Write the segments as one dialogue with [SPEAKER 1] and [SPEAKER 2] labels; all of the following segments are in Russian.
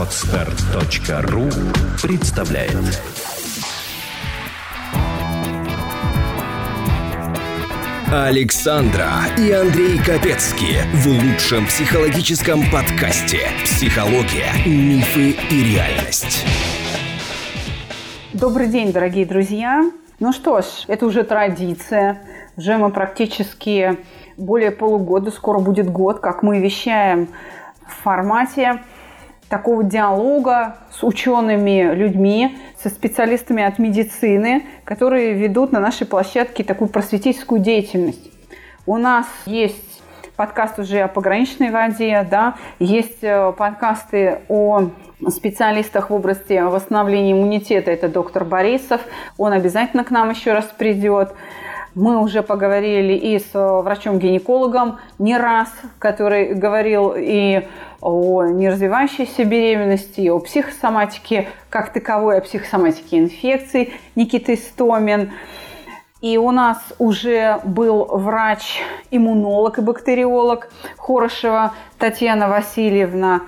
[SPEAKER 1] Отстар.ру представляет Александра и Андрей Капецки в лучшем психологическом подкасте «Психология, мифы и реальность».
[SPEAKER 2] Добрый день, дорогие друзья. Ну что ж, это уже традиция. Уже мы практически более полугода, скоро будет год, как мы вещаем в формате такого диалога с учеными людьми, со специалистами от медицины, которые ведут на нашей площадке такую просветительскую деятельность. У нас есть подкаст уже о пограничной воде, да, есть э, подкасты о специалистах в области восстановления иммунитета. Это доктор Борисов, он обязательно к нам еще раз придет. Мы уже поговорили и с врачом-гинекологом не раз, который говорил и о неразвивающейся беременности, о психосоматике как таковой, о психосоматике инфекций Никита Истомин. И у нас уже был врач-иммунолог и бактериолог Хорошева Татьяна Васильевна.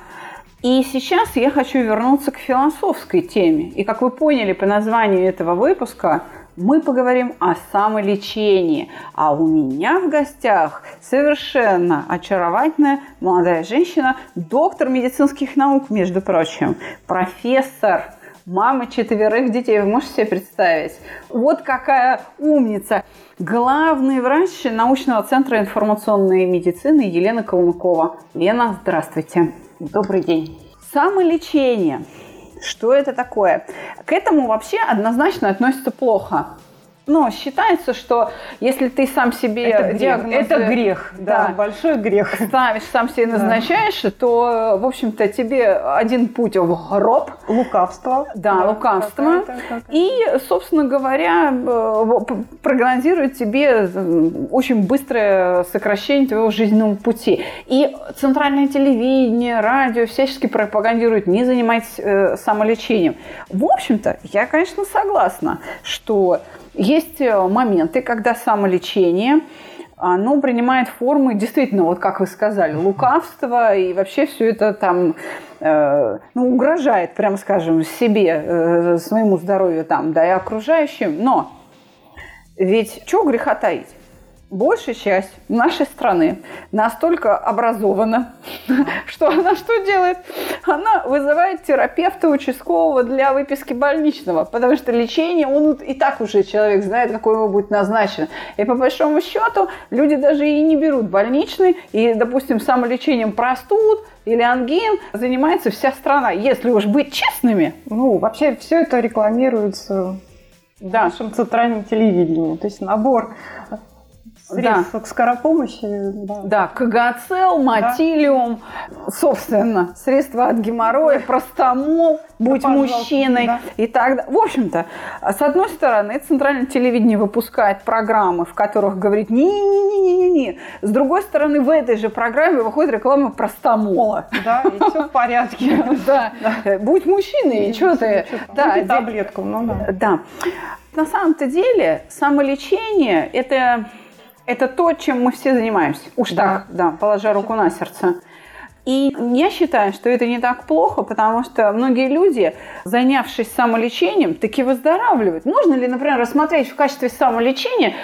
[SPEAKER 2] И сейчас я хочу вернуться к философской теме. И как вы поняли по названию этого выпуска – мы поговорим о самолечении. А у меня в гостях совершенно очаровательная молодая женщина, доктор медицинских наук, между прочим, профессор, мама четверых детей. Вы можете себе представить? Вот какая умница. Главный врач научного центра информационной медицины Елена Калмыкова. Лена, здравствуйте. Добрый день. Самолечение – что это такое? К этому вообще однозначно относится плохо. Но считается, что если ты сам себе
[SPEAKER 3] это диагноз, это грех, да, да, большой грех.
[SPEAKER 2] Ставишь, сам себе назначаешь, да. то, в общем-то, тебе один путь в гроб.
[SPEAKER 3] Лукавство.
[SPEAKER 2] Да, да лукавство. Какая-то, какая-то. И, собственно говоря, э, прогнозирует тебе очень быстрое сокращение твоего жизненного пути. И центральное телевидение, радио всячески пропагандируют не занимайтесь э, самолечением. В общем-то, я, конечно, согласна, что есть э, моменты, когда самолечение оно принимает формы, действительно, вот как вы сказали, лукавства, и вообще все это там, э, ну, угрожает, прямо скажем, себе, э, своему здоровью там, да, и окружающим. Но ведь что греха таить? Большая часть нашей страны настолько образована, что она что делает? Она вызывает терапевта участкового для выписки больничного, потому что лечение, он и так уже человек знает, какое ему будет назначено. И по большому счету люди даже и не берут больничный, и, допустим, самолечением простуд или ангин занимается вся страна. Если уж быть честными.
[SPEAKER 3] Ну, вообще все это рекламируется да. в нашем центральном телевидении. То есть набор средств да. к скоропомощи.
[SPEAKER 2] Да, да кагацел, матилиум, да. собственно, средства от геморроя, простомол, будь да, мужчиной да. и так далее. В общем-то, с одной стороны, центральное телевидение выпускает программы, в которых говорит не-не-не-не-не. С другой стороны, в этой же программе выходит реклама простомола.
[SPEAKER 3] Да, и все в порядке.
[SPEAKER 2] Да, будь мужчиной, и что ты...
[SPEAKER 3] Да, таблетку, ну да.
[SPEAKER 2] Да. На самом-то деле самолечение – это это то, чем мы все занимаемся. Уж да. так, да, положа руку на сердце. И я считаю, что это не так плохо, потому что многие люди, занявшись самолечением, таки выздоравливают. Можно ли, например, рассмотреть в качестве самолечения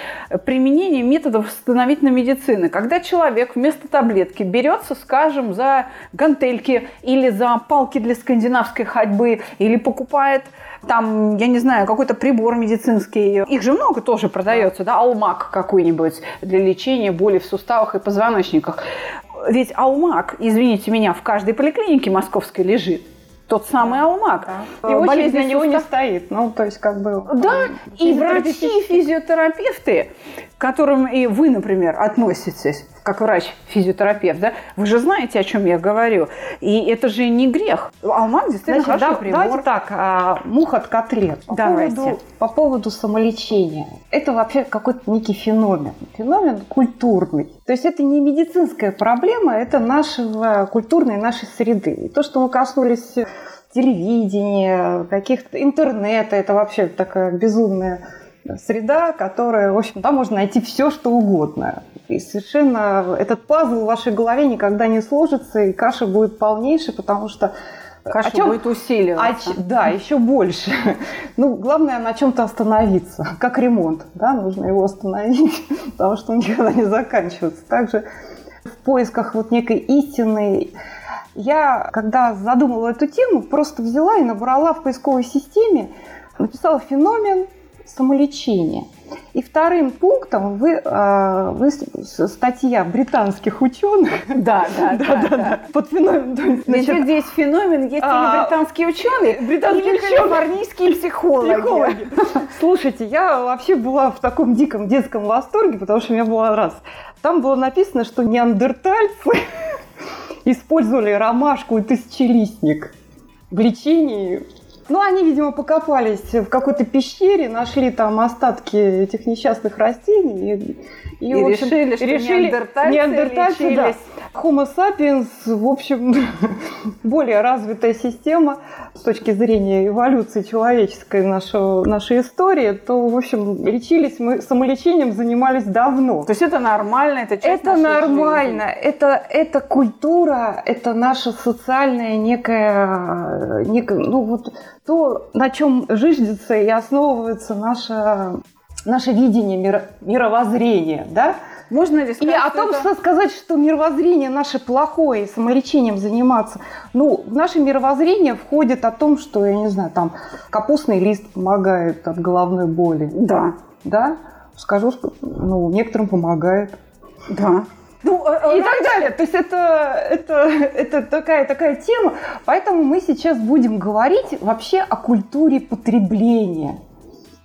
[SPEAKER 2] применение методов восстановительной медицины, когда человек вместо таблетки берется, скажем, за гантельки или за палки для скандинавской ходьбы, или покупает там, я не знаю, какой-то прибор медицинский. Их же много тоже продается, да, алмак какой-нибудь для лечения боли в суставах и позвоночниках. Ведь алмак, извините меня, в каждой поликлинике московской лежит тот самый алмак.
[SPEAKER 3] Да. И э, болезнь на него не стоит. Ну, то есть, как бы...
[SPEAKER 2] Да, и врачи, и физиотерапевты, к которым и вы, например, относитесь, как врач-физиотерапевт, да, вы же знаете, о чем я говорю. И это же не грех. Алмаз действительно Значит, хороший да, прибор.
[SPEAKER 3] Давайте так, а, мух от котлет. По давайте. Поводу, по поводу самолечения. Это вообще какой-то некий феномен. Феномен культурный. То есть это не медицинская проблема, это нашего культурной нашей среды. И то, что мы коснулись телевидения, каких-то интернета, это вообще такая безумная среда, которая, в общем, там можно найти все, что угодно. И совершенно этот пазл в вашей голове никогда не сложится, и каша будет полнейшей, потому что
[SPEAKER 2] Каша чем... будет усиливаться.
[SPEAKER 3] А, да, еще больше. Ну, главное на чем-то остановиться, как ремонт, да, нужно его остановить, потому что он никогда не заканчивается. Также в поисках вот некой истины я, когда задумала эту тему, просто взяла и набрала в поисковой системе, написала феномен самолечения – и вторым пунктом вы, а, вы статья британских ученых.
[SPEAKER 2] Да, да, да. да, да.
[SPEAKER 3] Под феномен.
[SPEAKER 2] Значит, здесь феномен есть а, британские ученые, британские или калифорнийские психологи. психологи.
[SPEAKER 3] Слушайте, я вообще была в таком диком детском восторге, потому что у меня была раз. Там было написано, что неандертальцы использовали ромашку и тысячелистник в лечении ну, они, видимо, покопались в какой-то пещере, нашли там остатки этих несчастных растений
[SPEAKER 2] и, и, и общем, решили, что решили неандертальцы, неандертальцы
[SPEAKER 3] да. Homo sapiens, в общем, более развитая система с точки зрения эволюции человеческой нашего, нашей истории, то, в общем, лечились мы, самолечением занимались давно.
[SPEAKER 2] То есть это нормально, это часть
[SPEAKER 3] Это нормально, это, это культура, это наша социальная некая, некая, ну вот то, на чем жиждется и основывается наше, наше видение мира, мировоззрения, да?
[SPEAKER 2] Можно ли сказать,
[SPEAKER 3] И о том, это... сказать, что мировоззрение наше плохое, и самолечением заниматься. Ну, в наше мировоззрение входит о том, что, я не знаю, там капустный лист помогает от головной боли.
[SPEAKER 2] Да.
[SPEAKER 3] Да? Скажу, что ну, некоторым помогает.
[SPEAKER 2] Да.
[SPEAKER 3] Ну, э, э, и так далее. То есть это, это, это такая, такая тема. Поэтому мы сейчас будем говорить вообще о культуре потребления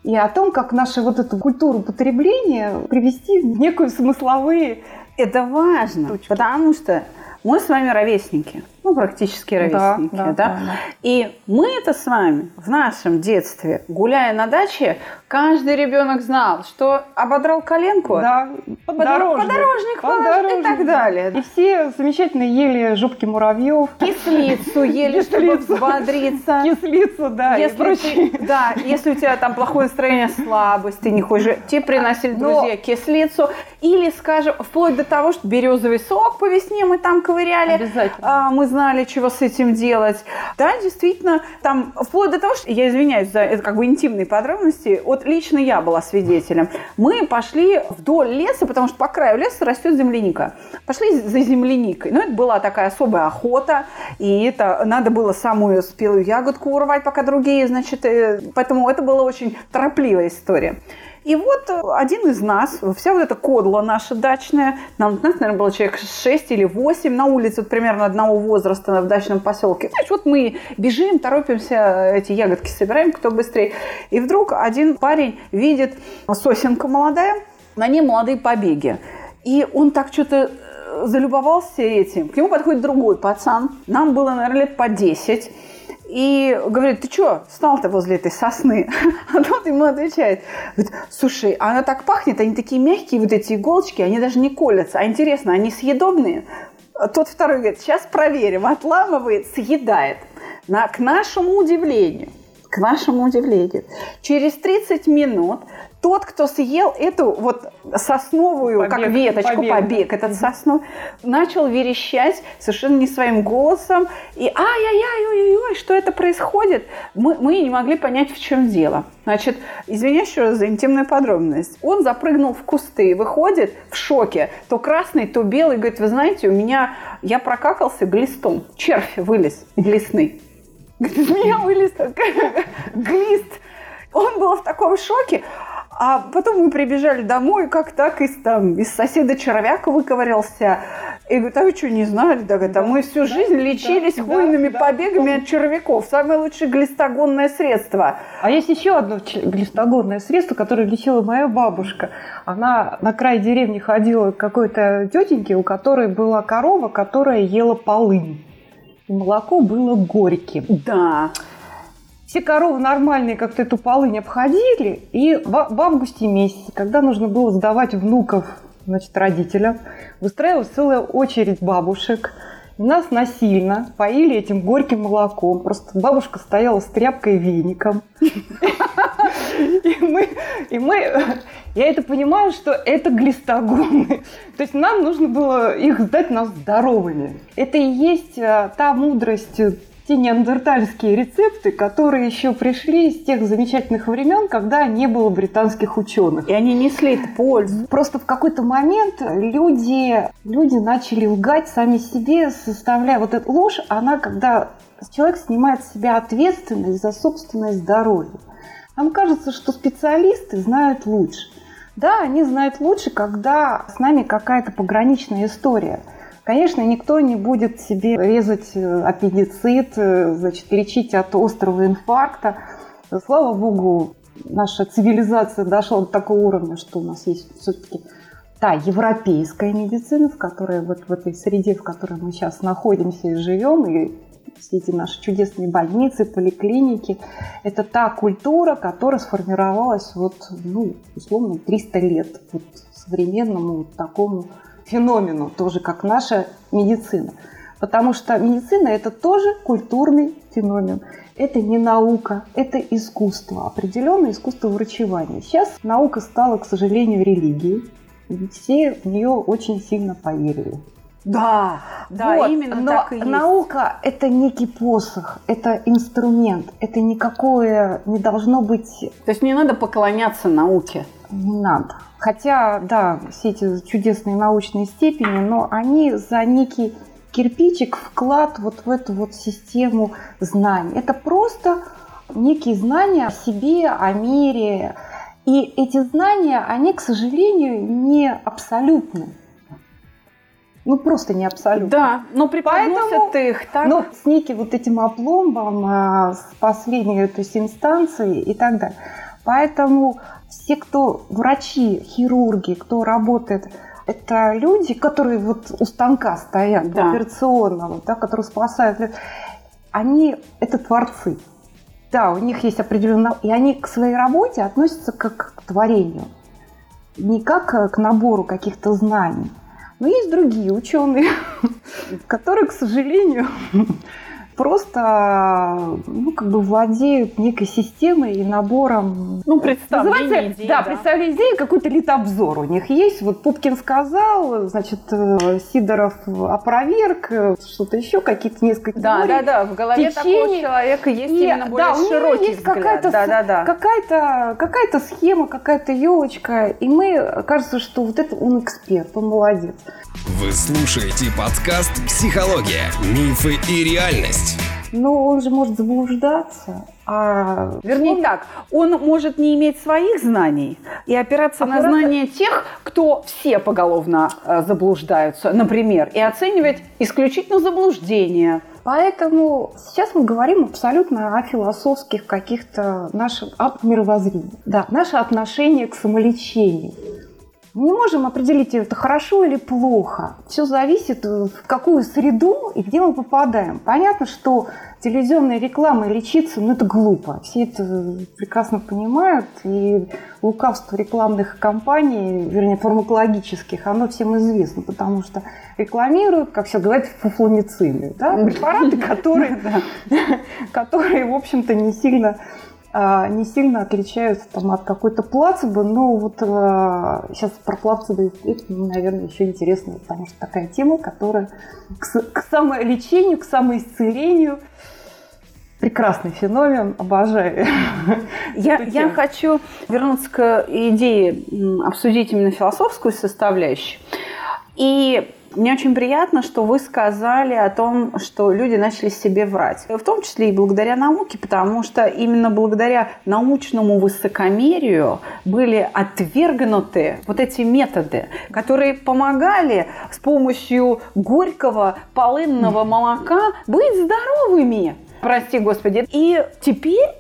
[SPEAKER 3] и о том, как нашу вот эту культуру потребления привести в некую смысловые
[SPEAKER 2] это важно, точки. потому что мы с вами ровесники, ну, практически ровесники, да, да, да? да? И мы это с вами в нашем детстве, гуляя на даче, каждый ребенок знал, что ободрал коленку,
[SPEAKER 3] да,
[SPEAKER 2] подорожник, подорожник, подорожник и так далее.
[SPEAKER 3] И все замечательно ели жопки муравьев.
[SPEAKER 2] Кислицу ели, чтобы взбодриться.
[SPEAKER 3] Кислицу, да,
[SPEAKER 2] если ты, Да, если у тебя там плохое настроение, слабость, ты не хочешь, тебе приносили друзья кислицу. Или, скажем, вплоть до того, что березовый сок по весне мы там ковыряли.
[SPEAKER 3] Обязательно.
[SPEAKER 2] А, мы знали, чего с этим делать. Да, действительно, там вплоть до того, что я извиняюсь за это как бы интимные подробности, вот лично я была свидетелем. Мы пошли вдоль леса, потому что по краю леса растет земляника. Пошли за земляникой. Ну, это была такая особая охота, и это надо было самую спелую ягодку урвать, пока другие, значит, э, поэтому это была очень торопливая история. И вот э, один из нас, вся вот эта кодла наша дачная, нам, нас, наверное, было человек 6 или 8 на улице, вот примерно одного возраста в дачном поселке. Значит, вот мы бежим, торопимся, эти ягодки собираем, кто быстрее. И вдруг один парень видит сосенка молодая, на ней молодые побеги. И он так что-то э, залюбовался этим. К нему подходит другой пацан. Нам было, наверное, лет по 10 и говорит, ты что, встал-то возле этой сосны? А тот ему отвечает, говорит, слушай, она так пахнет, они такие мягкие, вот эти иголочки, они даже не колятся. А интересно, они съедобные? А тот второй говорит, сейчас проверим, отламывает, съедает. На, к нашему удивлению, к нашему удивлению, через 30 минут тот, кто съел эту вот сосновую, побег, как веточку, побег, побег этот сосну, начал верещать совершенно не своим голосом. И ай-яй-яй, ой-ой-ой, что это происходит? Мы, мы не могли понять, в чем дело. Значит, извиняюсь еще раз за интимную подробность. Он запрыгнул в кусты, выходит в шоке, то красный, то белый, говорит, вы знаете, у меня, я прокакался глистом, червь вылез глистный. Говорит, из меня вылез глист. Он был в таком шоке. А потом мы прибежали домой, как так из, там, из соседа червяка выковырялся. И говорит, а вы что, не знали? Да, говорит, а мы всю да, жизнь лечились да, хвойными да, побегами да. от червяков. Самое лучшее глистогонное средство.
[SPEAKER 3] А есть еще одно глистогонное средство, которое лечила моя бабушка. Она на край деревни ходила к какой-то тетеньке, у которой была корова, которая ела полынь. И молоко было горьким.
[SPEAKER 2] Да.
[SPEAKER 3] Все коровы нормальные как-то эту полынь обходили, и в, в августе месяце, когда нужно было сдавать внуков значит, родителям, выстраивалась целая очередь бабушек. И нас насильно поили этим горьким молоком. Просто бабушка стояла с тряпкой и веником. И мы, и мы, я это понимаю, что это глистогоны. То есть нам нужно было их сдать нас здоровыми. Это и есть а, та мудрость те неандертальские рецепты, которые еще пришли с тех замечательных времен, когда не было британских ученых.
[SPEAKER 2] И они несли пользу.
[SPEAKER 3] Просто в какой-то момент люди, люди начали лгать сами себе, составляя вот эту ложь, она когда человек снимает с себя ответственность за собственное здоровье. Нам кажется, что специалисты знают лучше. Да, они знают лучше, когда с нами какая-то пограничная история. Конечно, никто не будет себе резать э, аппендицит, э, значит, лечить от острого инфаркта. Слава богу, наша цивилизация дошла до такого уровня, что у нас есть все-таки та европейская медицина, в которой вот в этой среде, в которой мы сейчас находимся и живем, и все эти наши чудесные больницы, поликлиники. Это та культура, которая сформировалась вот, ну, условно, 300 лет вот, современному вот такому феномену, тоже как наша медицина. Потому что медицина – это тоже культурный феномен. Это не наука, это искусство, определенное искусство врачевания. Сейчас наука стала, к сожалению, религией. Все в нее очень сильно поверили.
[SPEAKER 2] Да, да, вот. именно
[SPEAKER 3] Но
[SPEAKER 2] так и есть.
[SPEAKER 3] Наука – это некий посох, это инструмент, это никакое не должно быть…
[SPEAKER 2] То есть не надо поклоняться науке?
[SPEAKER 3] Не надо. Хотя, да, все эти чудесные научные степени, но они за некий кирпичик вклад вот в эту вот систему знаний. Это просто некие знания о себе, о мире. И эти знания, они, к сожалению, не абсолютны ну просто не абсолютно.
[SPEAKER 2] Да, но преподносят Поэтому, их так.
[SPEAKER 3] Ну, с неким вот этим опломбом, а, с последней то есть, инстанции и так далее. Поэтому все, кто врачи, хирурги, кто работает, это люди, которые вот у станка стоят, да. операционного, да, которые спасают. Они это творцы. Да, у них есть определенная... И они к своей работе относятся как к творению. Не как к набору каких-то знаний. Но есть другие ученые, которые, к сожалению, просто ну, как бы владеют некой системой и набором.
[SPEAKER 2] Ну, представление идеи,
[SPEAKER 3] да, да, представление идеи, какой-то литобзор у них есть. Вот Пупкин сказал, значит, э, Сидоров опроверг, э, что-то еще, какие-то несколько
[SPEAKER 2] Да, теорий, да, да, в голове течений. такого человека есть и, именно более да, широкий есть взгляд. Какая-то, да, да, да.
[SPEAKER 3] Какая-то, какая-то схема, какая-то елочка, и мы, кажется, что вот это он эксперт, он молодец.
[SPEAKER 1] Вы слушаете подкаст «Психология. Мифы и реальность».
[SPEAKER 3] Но он же может заблуждаться. А...
[SPEAKER 2] Вернее так, он может не иметь своих знаний и опираться а на знания тех, кто все поголовно э, заблуждаются, например, и оценивать исключительно заблуждения.
[SPEAKER 3] Поэтому сейчас мы говорим абсолютно о философских каких-то наших, о мировоззрении. Да, наше отношение к самолечению. Не можем определить, это хорошо или плохо. Все зависит, э, в какую среду и где мы попадаем. Понятно, что телевизионная реклама лечиться, ну это глупо. Все это прекрасно понимают. И лукавство рекламных кампаний, вернее, фармакологических, оно всем известно, потому что рекламируют, как все говорят, фуфломицины. Да? Препараты, которые, которые, в общем-то, не сильно не сильно отличаются там, от какой-то плацебо, но вот а, сейчас про плацебо это, наверное, еще интересно, потому что такая тема, которая к, к самолечению, к самоисцелению прекрасный феномен, обожаю.
[SPEAKER 2] Я, я хочу вернуться к идее обсудить именно философскую составляющую. И мне очень приятно, что вы сказали о том, что люди начали себе врать. В том числе и благодаря науке, потому что именно благодаря научному высокомерию были отвергнуты вот эти методы, которые помогали с помощью горького полынного молока быть здоровыми. Прости, Господи. И теперь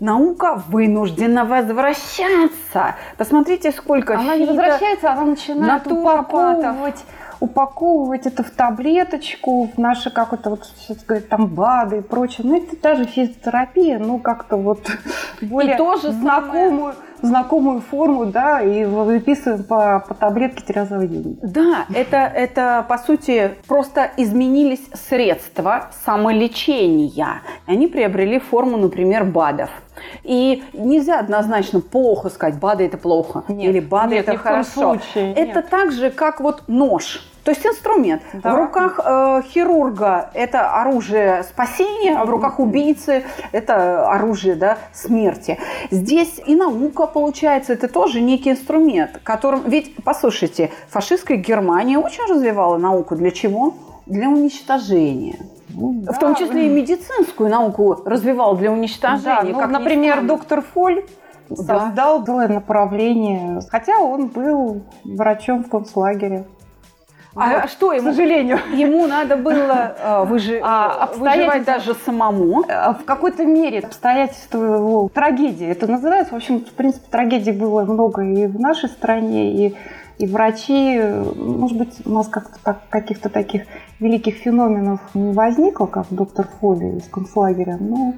[SPEAKER 2] наука вынуждена возвращаться. Посмотрите, сколько
[SPEAKER 3] Она не возвращается, она начинает упаковывать упаковывать это в таблеточку, в наши, как это вот сейчас говорят, там БАДы и прочее. Ну, это та же физиотерапия, ну, как-то вот более и тоже знакомую, знакомую форму, да, и выписываем по, по таблетке три раза в день.
[SPEAKER 2] Да, это, это, по сути, просто изменились средства самолечения. Они приобрели форму, например, БАДов. И нельзя однозначно плохо сказать, БАДы это плохо нет, или БАДы нет, это хорошо. Случае, это нет. так же, как вот нож То есть инструмент. Да. В руках э, хирурга это оружие спасения, а в руках убийцы это оружие да, смерти. Здесь и наука, получается, это тоже некий инструмент, которым... Ведь, послушайте, фашистская Германия очень развивала науку. Для чего? Для уничтожения. Ну, да. В том числе и медицинскую науку развивал для уничтожения.
[SPEAKER 3] Да, ну, например, доктор Фоль создал да. направление, хотя он был врачом в концлагере.
[SPEAKER 2] А вот, что ему? К сожалению. Ему надо было э, выжи... а, выживать даже самому.
[SPEAKER 3] Э, в какой-то мере обстоятельства его трагедии. Это называется, в общем, в принципе, трагедий было много и в нашей стране, и, и врачи, может быть, у нас как-то так, каких-то таких великих феноменов не возникло, как доктор Фоли из концлагеря, но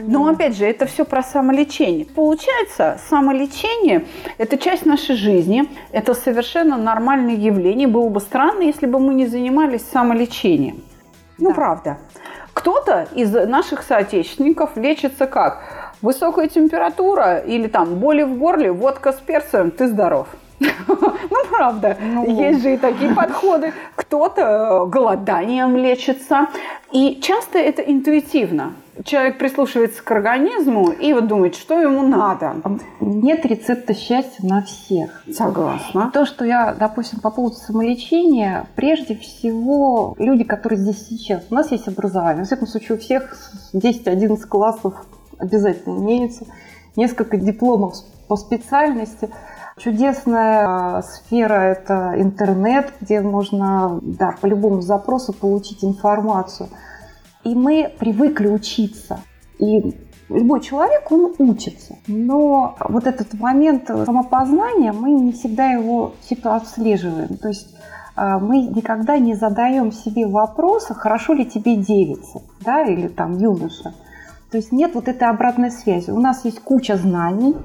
[SPEAKER 2] но опять же, это все про самолечение. Получается, самолечение – это часть нашей жизни, это совершенно нормальное явление. Было бы странно, если бы мы не занимались самолечением. Ну, да. правда. Кто-то из наших соотечественников лечится как? Высокая температура или там боли в горле, водка с перцем, ты здоров. Ну, правда, ну, есть же и такие подходы. Кто-то голоданием лечится. И часто это интуитивно человек прислушивается к организму и вот думает, что ему надо.
[SPEAKER 3] Нет рецепта счастья на всех.
[SPEAKER 2] Согласна.
[SPEAKER 3] То, что я, допустим, по поводу самолечения, прежде всего, люди, которые здесь сейчас, у нас есть образование, во всяком случае, у всех 10-11 классов обязательно имеется, несколько дипломов по специальности. Чудесная сфера – это интернет, где можно да, по любому запросу получить информацию – и мы привыкли учиться. И любой человек, он учится. Но вот этот момент самопознания, мы не всегда его отслеживаем. То есть а, мы никогда не задаем себе вопроса, хорошо ли тебе девица, да, или там юноша. То есть нет вот этой обратной связи. У нас есть куча знаний,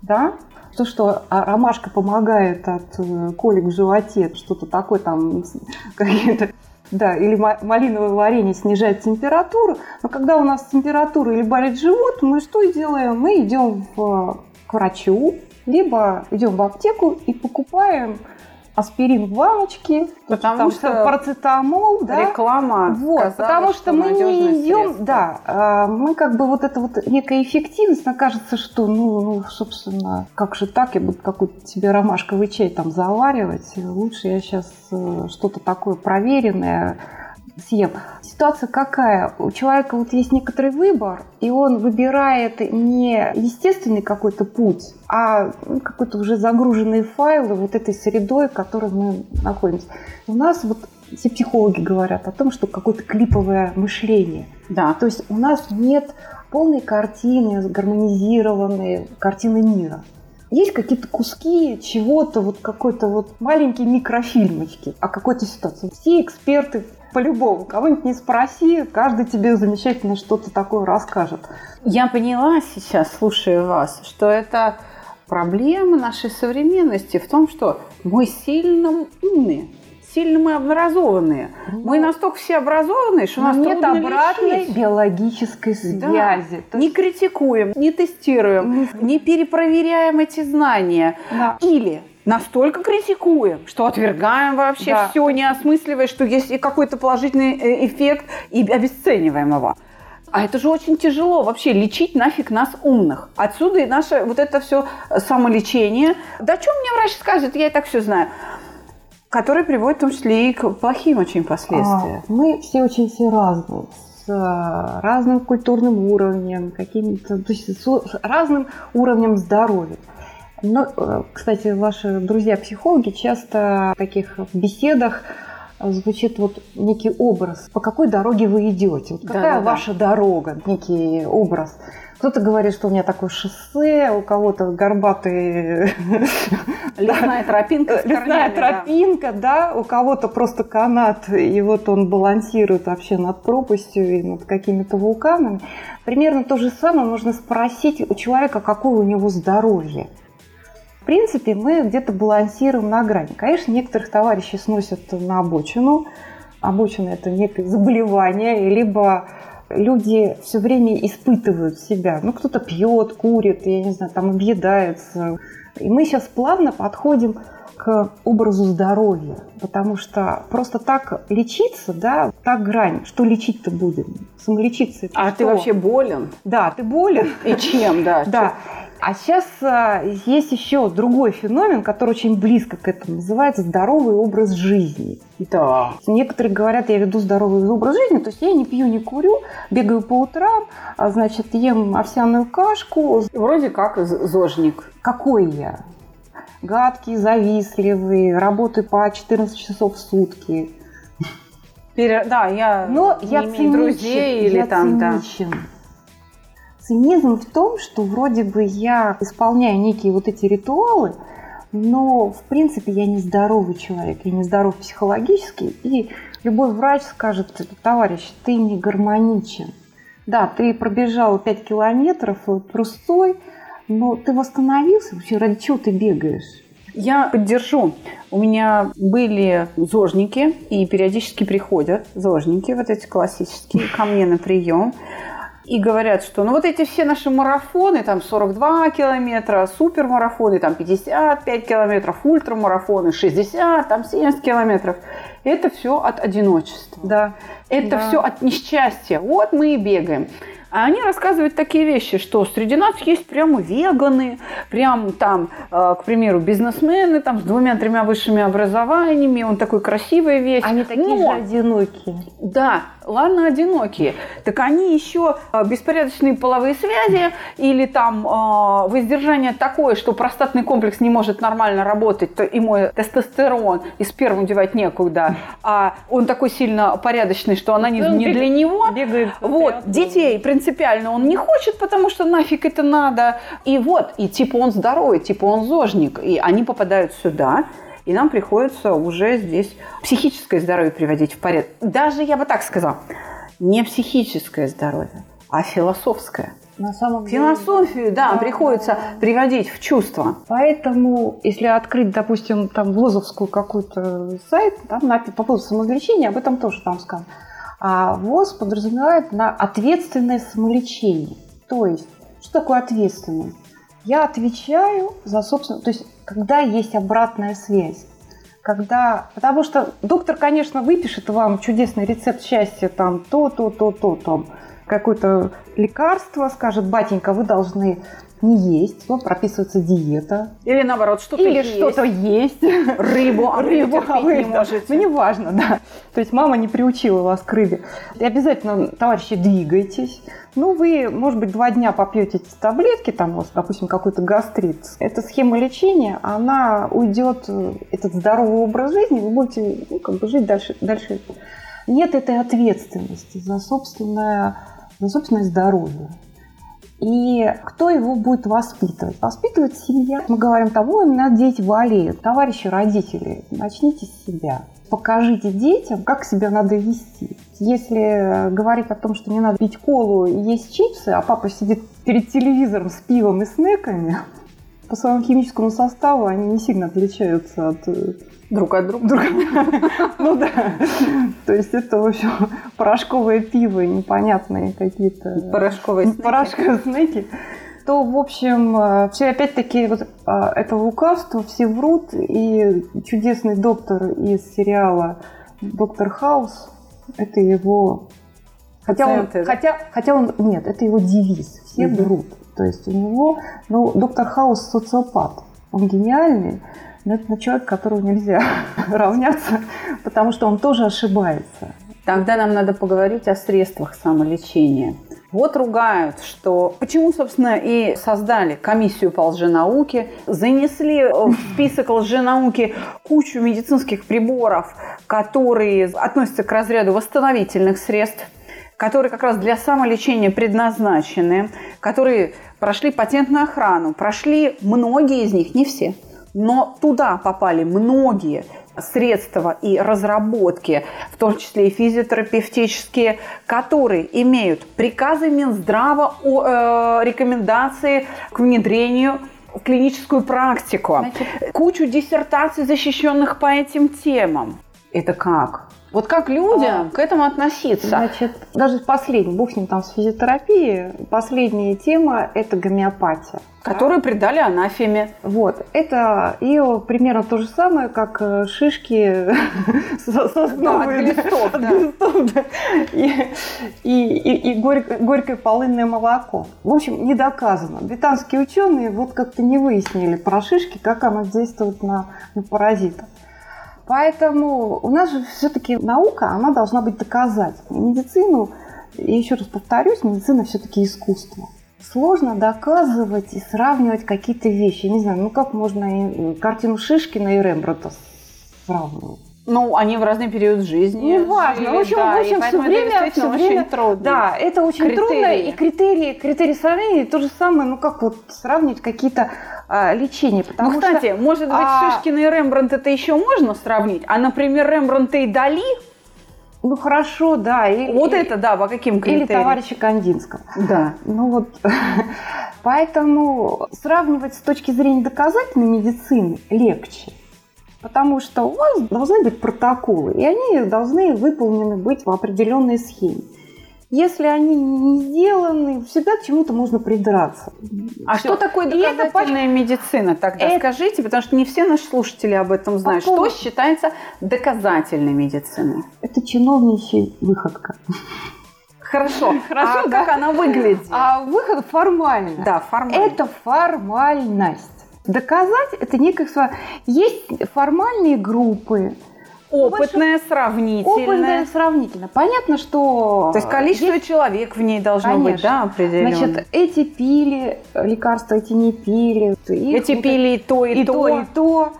[SPEAKER 3] да, то, что а, ромашка помогает от э, колик в животе, что-то такое там, какие-то да, или малиновое варенье снижает температуру. Но когда у нас температура или болит живот, мы что делаем? Мы идем в, к врачу, либо идем в аптеку и покупаем аспирин в баночке,
[SPEAKER 2] потому что
[SPEAKER 3] парацетамол, да?
[SPEAKER 2] реклама,
[SPEAKER 3] вот, сказала, потому что, что мы не идем, средство. да, а, мы как бы вот это вот некая эффективность, нам кажется, что, ну, ну, собственно, как же так, я буду какой-то тебе ромашковый чай там заваривать, лучше я сейчас э, что-то такое проверенное съем. Ситуация какая? У человека вот есть некоторый выбор, и он выбирает не естественный какой-то путь, а ну, какой-то уже загруженные файлы вот этой средой, в которой мы находимся. У нас вот все психологи говорят о том, что какое-то клиповое мышление. Да. То есть у нас нет полной картины, гармонизированной картины мира. Есть какие-то куски чего-то, вот какой-то вот маленькие микрофильмочки о какой-то ситуации. Все эксперты по-любому. Кого-нибудь не спроси, каждый тебе замечательно что-то такое расскажет.
[SPEAKER 2] Я поняла сейчас, слушая вас, что это проблема нашей современности в том, что мы сильно умные сильно мы образованные. Ну, мы настолько все образованные, что у нас
[SPEAKER 3] нет обратной лечить. биологической связи.
[SPEAKER 2] Да. Не критикуем, не тестируем, не перепроверяем эти знания. Да. Или настолько критикуем, что отвергаем вообще да. все, не осмысливая, что есть и какой-то положительный э, эффект, и обесцениваем его. А это же очень тяжело вообще лечить нафиг нас умных. Отсюда и наше вот это все самолечение. Да что мне врач скажет, я и так все знаю. Который приводит в том числе и к плохим очень последствиям.
[SPEAKER 3] А, мы все очень все разные с э, разным культурным уровнем, каким-то, то есть с разным уровнем здоровья. Но, э, кстати, ваши друзья-психологи часто в таких беседах звучит вот некий образ. По какой дороге вы идете? Вот какая да, да, ваша да. дорога? Некий образ. Кто-то говорит, что у меня такое шоссе, у кого-то горбатые...
[SPEAKER 2] Лесная тропинка
[SPEAKER 3] Лесная тропинка, да. У кого-то просто канат, и вот он балансирует вообще над пропастью и над какими-то вулканами. Примерно то же самое можно спросить у человека, какое у него здоровье. В принципе, мы где-то балансируем на грани. Конечно, некоторых товарищей сносят на обочину. Обочина – это некое заболевание, либо люди все время испытывают себя. Ну, кто-то пьет, курит, я не знаю, там объедается. И мы сейчас плавно подходим к образу здоровья. Потому что просто так лечиться, да, так грань. Что лечить-то будем? Самолечиться.
[SPEAKER 2] А
[SPEAKER 3] что?
[SPEAKER 2] ты вообще болен?
[SPEAKER 3] Да, ты болен.
[SPEAKER 2] И чем, да?
[SPEAKER 3] Да. А сейчас а, есть еще другой феномен, который очень близко к этому. Называется здоровый образ жизни.
[SPEAKER 2] Да.
[SPEAKER 3] Некоторые говорят, я веду здоровый образ жизни, то есть я не пью, не курю, бегаю по утрам, а, значит, ем овсяную кашку.
[SPEAKER 2] Вроде как зожник.
[SPEAKER 3] Какой я? Гадкий, завистливый, работаю по 14 часов в сутки.
[SPEAKER 2] Пере... Да, я
[SPEAKER 3] Но
[SPEAKER 2] не
[SPEAKER 3] я
[SPEAKER 2] имею
[SPEAKER 3] циничен,
[SPEAKER 2] друзей или
[SPEAKER 3] я
[SPEAKER 2] там, да.
[SPEAKER 3] Цинизм в том, что вроде бы я исполняю некие вот эти ритуалы, но в принципе я не здоровый человек, я не здоров психологически, и любой врач скажет, товарищ, ты не гармоничен. Да, ты пробежал 5 километров трустой, но ты восстановился, вообще ради чего ты бегаешь?
[SPEAKER 2] Я поддержу. У меня были зожники, и периодически приходят зожники, вот эти классические, ко мне на прием и говорят, что ну вот эти все наши марафоны, там 42 километра, супермарафоны, там 55 километров, ультрамарафоны, 60, там 70 километров, это все от одиночества.
[SPEAKER 3] Да.
[SPEAKER 2] Это
[SPEAKER 3] да.
[SPEAKER 2] все от несчастья. Вот мы и бегаем. А они рассказывают такие вещи, что среди нас есть прямо веганы, прям там, э, к примеру, бизнесмены там с двумя-тремя высшими образованиями, он такой красивый весь.
[SPEAKER 3] Они такие Но, же одинокие.
[SPEAKER 2] Да, ладно, одинокие. Так они еще э, беспорядочные половые связи или там э, воздержание такое, что простатный комплекс не может нормально работать, то мой тестостерон и сперму девать некуда, а он такой сильно порядочный, что она не, не для него.
[SPEAKER 3] Бегает
[SPEAKER 2] вот, детей принципиально он не хочет, потому что нафиг это надо. И вот, и типа он здоровый, типа он зожник. И они попадают сюда, и нам приходится уже здесь психическое здоровье приводить в порядок. Даже, я бы так сказала, не психическое здоровье, а философское.
[SPEAKER 3] На самом деле.
[SPEAKER 2] Философию, да, да, приходится приводить в чувство.
[SPEAKER 3] Поэтому, если открыть, допустим, там ВОЗовскую какой-то сайт, там по поводу самоизлечения, об этом тоже там сказано. А ВОЗ подразумевает на ответственное самолечение. То есть, что такое ответственность? Я отвечаю за собственное... То есть, когда есть обратная связь. Когда, потому что доктор, конечно, выпишет вам чудесный рецепт счастья, там то, то, то, то, там какое-то лекарство, скажет, батенька, вы должны не есть, вот прописывается диета.
[SPEAKER 2] Или наоборот, что-то
[SPEAKER 3] Или
[SPEAKER 2] есть.
[SPEAKER 3] что-то есть.
[SPEAKER 2] Рыбу, а
[SPEAKER 3] рыбу
[SPEAKER 2] а вы не можете.
[SPEAKER 3] Ну, неважно, да. То есть мама не приучила вас к рыбе. И обязательно, товарищи, двигайтесь. Ну, вы, может быть, два дня попьете эти таблетки, там у вас, допустим, какой-то гастрит. Эта схема лечения, она уйдет, этот здоровый образ жизни, вы будете ну, как бы жить дальше, дальше. Нет этой ответственности за собственное, за собственное здоровье. И кто его будет воспитывать? Воспитывает семья. Мы говорим того, у меня дети болеют. Товарищи родители, начните с себя. Покажите детям, как себя надо вести. Если говорить о том, что не надо пить колу и есть чипсы, а папа сидит перед телевизором с пивом и снеками, по своему химическому составу они не сильно отличаются от э,
[SPEAKER 2] друг от друга.
[SPEAKER 3] Ну да. То есть это, в общем, порошковое пиво, непонятные какие-то...
[SPEAKER 2] Порошковые снеки.
[SPEAKER 3] Порошковые снеки. То, в общем, э, все опять-таки вот а, это лукавство, все врут, и чудесный доктор из сериала «Доктор Хаус», это его... Хотя он, хотя, хотя он... Нет, это его девиз. Все врут. То есть у него... Ну, доктор Хаус социопат. Он гениальный, но это человек, которого нельзя равняться, потому что он тоже ошибается.
[SPEAKER 2] Тогда нам надо поговорить о средствах самолечения. Вот ругают, что почему, собственно, и создали комиссию по лженауке, занесли в список лженауки кучу медицинских приборов, которые относятся к разряду восстановительных средств, которые как раз для самолечения предназначены, которые прошли патентную охрану, прошли многие из них, не все, но туда попали многие средства и разработки, в том числе и физиотерапевтические, которые имеют приказы Минздрава о э, рекомендации к внедрению в клиническую практику, Значит, кучу диссертаций, защищенных по этим темам. Это как? Вот как людям а, к этому относиться?
[SPEAKER 3] Значит, даже последний, бог с ним там с физиотерапией, последняя тема – это гомеопатия.
[SPEAKER 2] Которую да? придали анафеме.
[SPEAKER 3] Вот. Это ее примерно то же самое, как э, шишки
[SPEAKER 2] сосновые. листов,
[SPEAKER 3] И горькое полынное молоко. В общем, не доказано. Британские ученые вот как-то не выяснили про шишки, как она действует на паразитов. Поэтому у нас же все-таки наука, она должна быть доказательной. Медицину, и еще раз повторюсь, медицина все-таки искусство. Сложно доказывать и сравнивать какие-то вещи. Я не знаю, ну как можно картину Шишкина и Рембрандта сравнивать?
[SPEAKER 2] Ну, они в разный период жизни.
[SPEAKER 3] Не важно. В общем, да, в общем все время, все время трудно. Да, это очень критерии. трудно. И критерии, критерии сравнения то же самое, ну как вот сравнивать какие-то а, лечения.
[SPEAKER 2] Потому ну, кстати, что, может быть, а... Шишкина и Рембрандт это еще можно сравнить, а, например, Рембрандта и Дали
[SPEAKER 3] ну хорошо, да.
[SPEAKER 2] И, вот и, это, да, по каким критериям?
[SPEAKER 3] Или товарища Кандинского.
[SPEAKER 2] Да.
[SPEAKER 3] Ну вот, поэтому сравнивать с точки зрения доказательной медицины легче. Потому что у вас должны быть протоколы, и они должны выполнены быть в определенной схеме. Если они не сделаны, всегда к чему-то можно придраться.
[SPEAKER 2] А Все. что такое доказательная это... медицина тогда? Это... Скажите, потому что не все наши слушатели об этом знают. По что считается доказательной медициной?
[SPEAKER 3] Это чиновничья выходка.
[SPEAKER 2] Хорошо, хорошо, а как она выглядит?
[SPEAKER 3] А выход формальный.
[SPEAKER 2] Да, формально.
[SPEAKER 3] Это формальность. Доказать это некое... Есть формальные группы,
[SPEAKER 2] Опытная, сравнительная.
[SPEAKER 3] Опытная, сравнительная. Понятно, что...
[SPEAKER 2] То есть количество есть... человек в ней должно Конечно. быть, да, определенно.
[SPEAKER 3] Значит, эти пили лекарства, эти не пили.
[SPEAKER 2] Их эти пили и то, и,
[SPEAKER 3] и то. то, и то.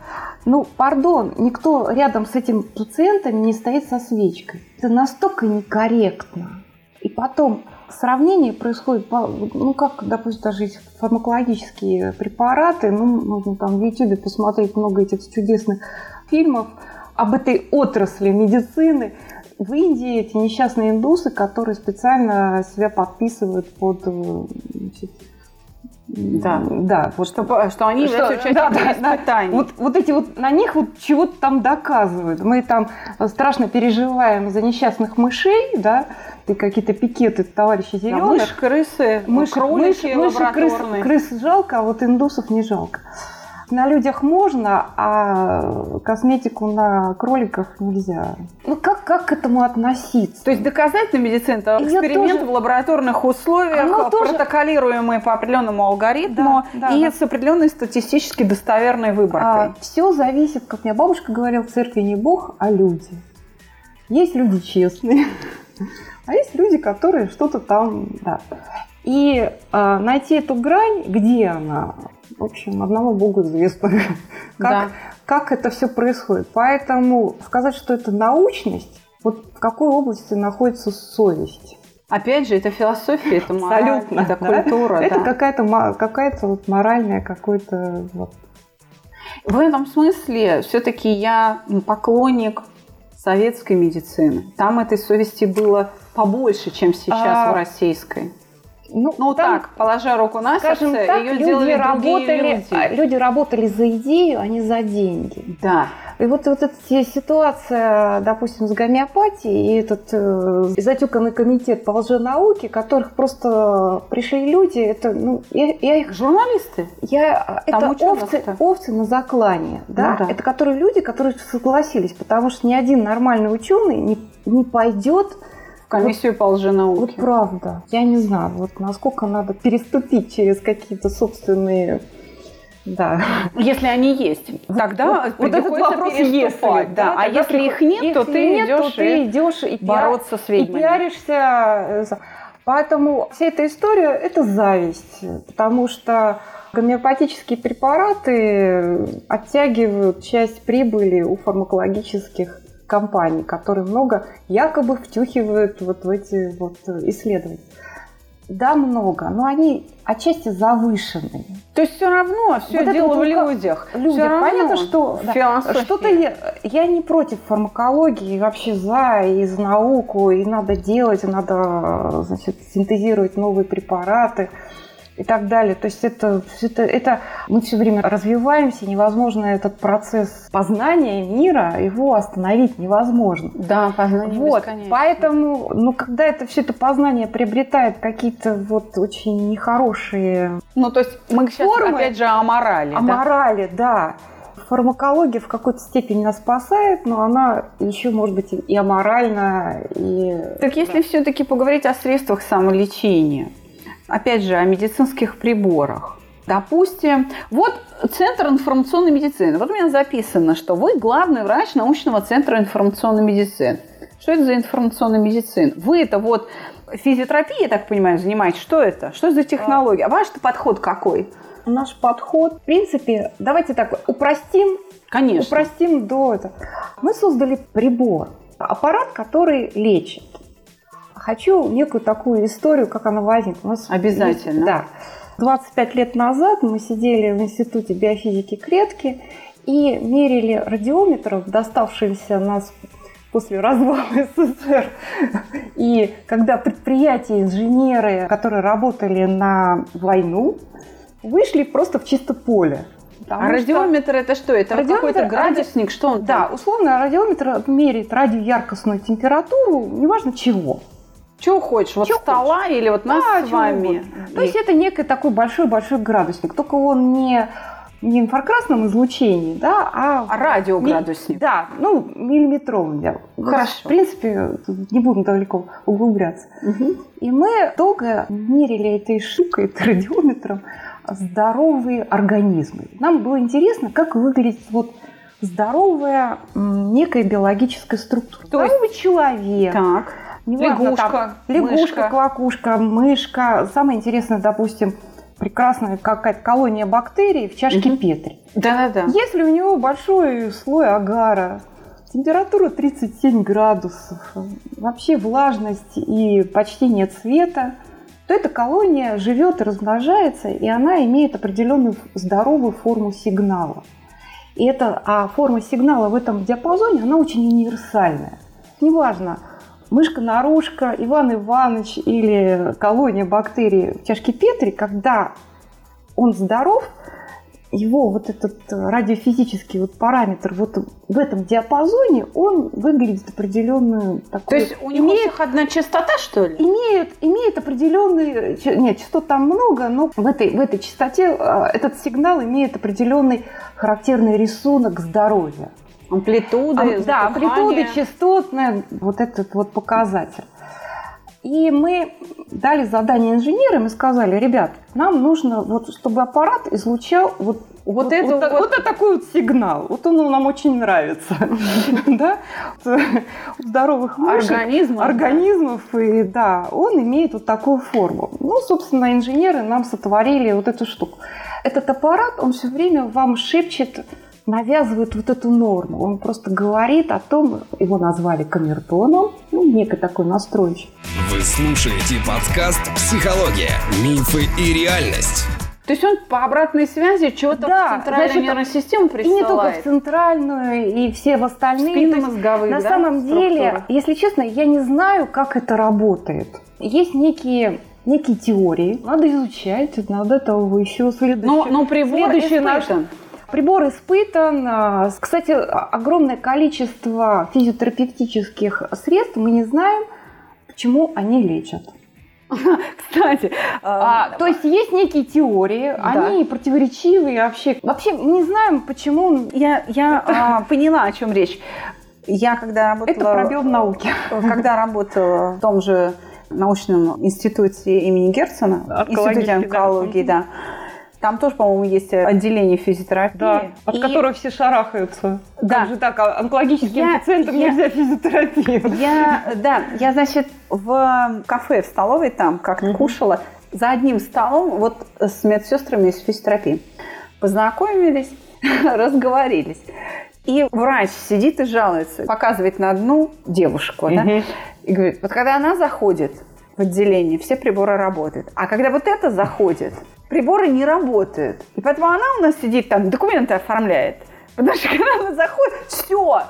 [SPEAKER 3] Ну, пардон, никто рядом с этим пациентом не стоит со свечкой. Это настолько некорректно. И потом сравнение происходит, ну как, допустим, даже есть фармакологические препараты, ну, можно там в YouTube посмотреть много этих чудесных фильмов об этой отрасли медицины. В Индии эти несчастные индусы, которые специально себя подписывают под э, значит,
[SPEAKER 2] да, да, вот что, что они что, участниками да, да,
[SPEAKER 3] испытаний. Да. Вот, вот эти вот на них вот чего-то там доказывают. Мы там страшно переживаем за несчастных мышей, да, и какие-то пикеты товарищи зеленых. Да,
[SPEAKER 2] мышь, крысы, мышь, кролики мышь, мышь крыс,
[SPEAKER 3] крыс жалко, а вот индусов не жалко. На людях можно, а косметику на кроликах нельзя. Ну как, как к этому относиться?
[SPEAKER 2] То есть доказательная медицина – это эксперимент тоже... в лабораторных условиях, тоже... протоколируемый по определенному алгоритму да, да, и да. с определенной статистически достоверной выборкой. А,
[SPEAKER 3] все зависит, как мне бабушка говорила, в церкви не Бог, а люди. Есть люди честные, а есть люди, которые что-то там, да. И э, найти эту грань, где она, в общем, одному Богу известно, как, да. как это все происходит. Поэтому сказать, что это научность, вот в какой области находится совесть?
[SPEAKER 2] Опять же, это философия, это мораль, Абсолютно, это да? культура.
[SPEAKER 3] Это да. какая-то какая вот моральная какой-то... Вот.
[SPEAKER 2] В этом смысле все-таки я поклонник советской медицины. Там этой совести было побольше, чем сейчас а... в российской. Ну, ну там, так, положа руку на сердце, так, ее люди делали работали, люди. А,
[SPEAKER 3] люди работали за идею, а не за деньги.
[SPEAKER 2] Да.
[SPEAKER 3] И вот, вот эта ситуация, допустим, с гомеопатией, и этот э, затюканный комитет по лженауке, которых просто пришли люди, это, ну, я, я их...
[SPEAKER 2] Журналисты?
[SPEAKER 3] Я, Там это овцы, овцы на заклане, да? Ну, да? Это которые люди, которые согласились, потому что ни один нормальный ученый не, не пойдет
[SPEAKER 2] комиссию вот, по лженауке.
[SPEAKER 3] Вот правда. Я не знаю, вот насколько надо переступить через какие-то собственные да.
[SPEAKER 2] Если они есть, тогда вот, вот этот вопрос если, да. да. А если их нет, то ты нет, идешь, то ты идешь и бороться с ведьмами.
[SPEAKER 3] И пиаришься. Э, Поэтому вся эта история – это зависть, потому что гомеопатические препараты оттягивают часть прибыли у фармакологических компаний, которые много якобы втюхивают вот в эти вот исследования. Да, много, но они отчасти завышенные.
[SPEAKER 2] То есть все равно все вот дело в людях.
[SPEAKER 3] Люди. Все Понятно, что да, что-то я, я не против фармакологии, вообще за и за науку, и надо делать, и надо значит, синтезировать новые препараты. И так далее. То есть это, это, это мы все время развиваемся, невозможно этот процесс познания мира, его остановить невозможно.
[SPEAKER 2] Да, познание
[SPEAKER 3] вот, Поэтому, ну, когда это все это познание приобретает какие-то вот очень нехорошие
[SPEAKER 2] Ну, то есть мы сейчас формы, опять же о морали.
[SPEAKER 3] О да? морали, да. Фармакология в какой-то степени нас спасает, но она еще, может быть, и аморальна. И...
[SPEAKER 2] Так если все-таки поговорить о средствах самолечения, опять же, о медицинских приборах. Допустим, вот Центр информационной медицины. Вот у меня записано, что вы главный врач научного центра информационной медицины. Что это за информационная медицина? Вы это вот физиотерапией, я так понимаю, занимаетесь. Что это? Что за технология? А ваш подход какой?
[SPEAKER 3] Наш подход, в принципе, давайте так упростим.
[SPEAKER 2] Конечно.
[SPEAKER 3] Упростим до этого. Мы создали прибор, аппарат, который лечит хочу некую такую историю, как она возникла.
[SPEAKER 2] Обязательно.
[SPEAKER 3] Есть, да. 25 лет назад мы сидели в Институте биофизики клетки и мерили радиометров, доставшиеся нас после развала СССР. И когда предприятия, инженеры, которые работали на войну, вышли просто в чисто поле.
[SPEAKER 2] а радиометр это что? Это какой-то градусник? Ради... Что он?
[SPEAKER 3] Да, условно радиометр меряет радиояркостную температуру, неважно чего.
[SPEAKER 2] Чего хочешь? Вот Чего стола хочешь? или вот нас да, с вами?
[SPEAKER 3] И... То есть это некий такой большой-большой градусник, только он не не инфракрасном излучении, да, а,
[SPEAKER 2] а радиоградусник.
[SPEAKER 3] Да, ну, миллиметровым. Я,
[SPEAKER 2] Хорошо.
[SPEAKER 3] В принципе, не будем далеко углубляться. Угу. И мы долго мерили этой штукой, этой радиометром, здоровые организмы. Нам было интересно, как выглядит вот здоровая некая биологическая структура.
[SPEAKER 2] То Здоровый есть... человек.
[SPEAKER 3] Так
[SPEAKER 2] неважно, лягушка, там,
[SPEAKER 3] лягушка, мышка. квакушка, мышка. Самое интересное, допустим, прекрасная какая-то колония бактерий в чашке угу. Петри.
[SPEAKER 2] Да-да-да.
[SPEAKER 3] Если у него большой слой агара, температура 37 градусов, вообще влажность и почти нет света, то эта колония живет и размножается, и она имеет определенную здоровую форму сигнала. И эта а форма сигнала в этом диапазоне, она очень универсальная. Неважно, мышка-нарушка, Иван Иванович или колония бактерий в чашке Петри, когда он здоров, его вот этот радиофизический вот параметр вот в этом диапазоне, он выглядит определенную
[SPEAKER 2] такую... То есть у него имеет, одна частота, что ли?
[SPEAKER 3] Имеет, имеет определенный... Нет, частот там много, но в этой, в этой частоте а, этот сигнал имеет определенный характерный рисунок здоровья.
[SPEAKER 2] Амплитуды,
[SPEAKER 3] а, Да, амплитуды, частотная, вот этот вот показатель. И мы дали задание инженерам и сказали, ребят, нам нужно, вот, чтобы аппарат излучал вот вот, вот, это, вот, вот, вот такой вот сигнал. Вот он нам очень нравится. да? здоровых мышек, организмов, организмов и да, он имеет вот такую форму. Ну, собственно, инженеры нам сотворили вот эту штуку. Этот аппарат, он все время вам шепчет навязывает вот эту норму. Он просто говорит о том, его назвали камертоном, ну, некий такой настройщик.
[SPEAKER 1] Вы слушаете подкаст «Психология. Мифы и реальность».
[SPEAKER 2] То есть он по обратной связи чего-то да, в центральную значит, нервную систему присылает?
[SPEAKER 3] И не только в центральную, и все в остальные.
[SPEAKER 2] мозговые,
[SPEAKER 3] На
[SPEAKER 2] да,
[SPEAKER 3] самом структуры? деле, если честно, я не знаю, как это работает. Есть некие некие теории, надо изучать, надо этого еще следующее.
[SPEAKER 2] Но, но прибор следующий
[SPEAKER 3] наш Прибор испытан. А, кстати, огромное количество физиотерапевтических средств мы не знаем, почему они лечат.
[SPEAKER 2] Кстати,
[SPEAKER 3] а, то есть есть некие теории, да. они противоречивые вообще. Вообще мы не знаем, почему.
[SPEAKER 2] Я, я а, поняла, о чем речь. Я когда работала...
[SPEAKER 3] Это пробел в науке.
[SPEAKER 2] Когда работала в том же научном институте имени Герцена, институте онкологии, да. да там тоже, по-моему, есть отделение физиотерапии.
[SPEAKER 3] Да, от и... которого все шарахаются. Да. Как же так, а онкологическим я, пациентам я, нельзя физиотерапию.
[SPEAKER 2] Я, да, я, значит, в кафе, в столовой там как-то угу. кушала. За одним столом вот с медсестрами из физиотерапии. Познакомились, разговорились. И врач сидит и жалуется, показывает на одну девушку, угу. да, и говорит, вот когда она заходит в отделение, все приборы работают. А когда вот это заходит, приборы не работают. И поэтому она у нас сидит там, документы оформляет. Потому что когда она заходит, все,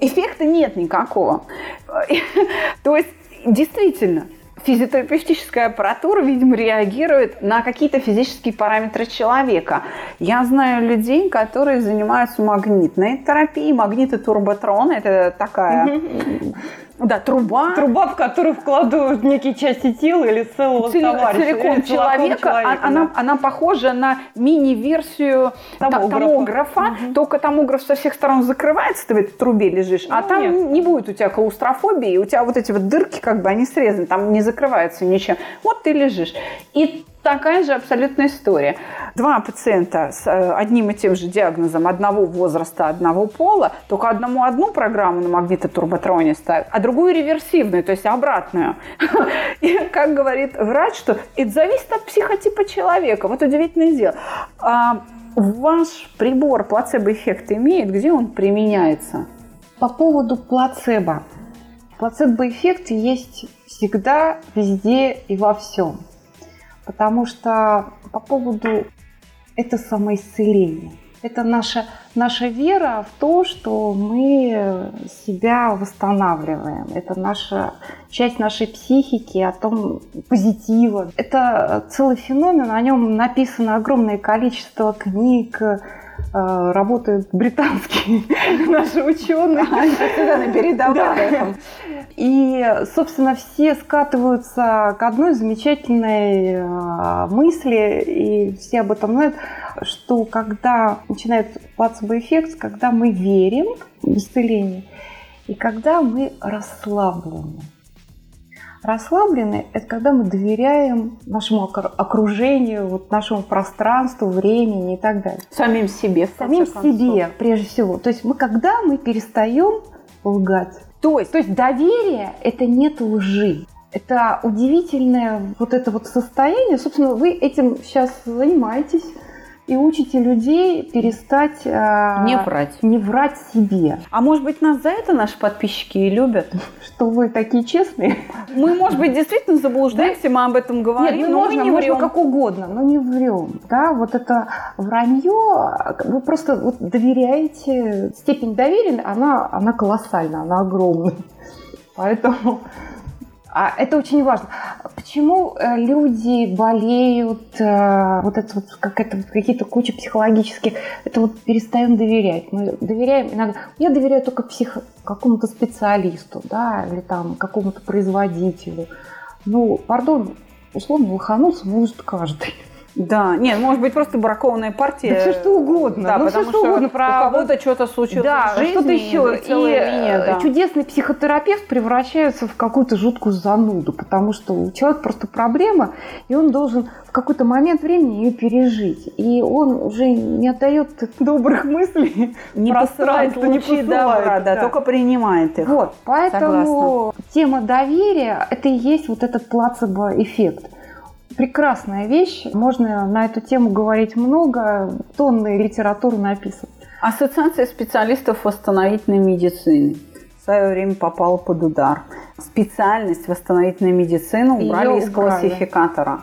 [SPEAKER 2] эффекта нет никакого. То есть, действительно,
[SPEAKER 3] физиотерапевтическая аппаратура, видимо, реагирует на какие-то физические параметры человека. Я знаю людей, которые занимаются магнитной терапией, магнитотурботрон, это такая да, труба.
[SPEAKER 2] Труба, в которую вкладывают некие части тела или целого
[SPEAKER 3] Цел,
[SPEAKER 2] товарища.
[SPEAKER 3] Целиком человека. человека она, да. она похожа на мини-версию томографа, томографа угу. только томограф со всех сторон закрывается, ты в этой трубе лежишь, а ну, а там нет. не будет у тебя клаустрофобии, у тебя вот эти вот дырки как бы, они срезаны, там не закрывается ничем. Вот ты лежишь. И такая же абсолютная история. Два пациента с э, одним и тем же диагнозом одного возраста, одного пола, только одному одну программу на магнитотурботроне ставят, а другую реверсивную, то есть обратную. И как говорит врач, что это зависит от психотипа человека. Вот удивительное дело. А ваш прибор плацебо-эффект имеет, где он применяется?
[SPEAKER 2] По поводу плацебо. Плацебо-эффект есть всегда, везде и во всем. Потому что по поводу это самоисцеление. Это наша, наша вера в то, что мы себя восстанавливаем. Это наша часть нашей психики, о том позитива. Это целый феномен, о нем написано огромное количество книг, работают британские наши ученые.
[SPEAKER 3] Всегда на передовой.
[SPEAKER 2] И, собственно, все скатываются к одной замечательной э, мысли, и все об этом знают, что когда начинает плацебо-эффект, когда мы верим в исцеление, и когда мы расслаблены. Расслабленный – это когда мы доверяем нашему окружению, вот нашему пространству, времени и так далее.
[SPEAKER 3] Самим себе.
[SPEAKER 2] Самим себе, прежде всего. То есть мы когда мы перестаем лгать.
[SPEAKER 3] То есть, то есть доверие – это нет лжи. Это удивительное вот это вот состояние. Собственно, вы этим сейчас занимаетесь и учите людей перестать
[SPEAKER 2] э, не врать.
[SPEAKER 3] Не врать себе.
[SPEAKER 2] А может быть, нас за это наши подписчики и любят?
[SPEAKER 3] Что вы такие честные?
[SPEAKER 2] Мы, может быть, действительно заблуждаемся, мы об этом говорим,
[SPEAKER 3] Нет, мы но можно, мы не врем. как угодно, но не врем. Да, вот это вранье, вы просто вот доверяете, степень доверия, она, она колоссальна, она огромная. Поэтому это очень важно. Почему э, люди болеют, э, вот это вот какая-то, какие-то куча психологических, это вот перестаем доверять. Мы доверяем иногда, я доверяю только псих, какому-то специалисту, да, или там какому-то производителю. Ну, пардон, условно, лохануться может каждый.
[SPEAKER 2] Да, нет, может быть просто бракованная партия. Да
[SPEAKER 3] все что угодно.
[SPEAKER 2] Да, ну, потому все, что, что угодно. Про... У кого-то что-то случилось
[SPEAKER 3] да, в жизни. что-то еще. И, линия, да. чудесный психотерапевт превращается в какую-то жуткую зануду, потому что у человека просто проблема, и он должен в какой-то момент времени ее пережить. И он уже не отдает добрых мыслей,
[SPEAKER 2] не посылает лучи добра, да, да, только принимает их.
[SPEAKER 3] Вот, поэтому Согласна. тема доверия – это и есть вот этот плацебо-эффект прекрасная вещь. Можно на эту тему говорить много, тонны литературы написано.
[SPEAKER 2] Ассоциация специалистов восстановительной медицины в свое время попала под удар. Специальность восстановительной медицины убрали Ее из убрали. классификатора.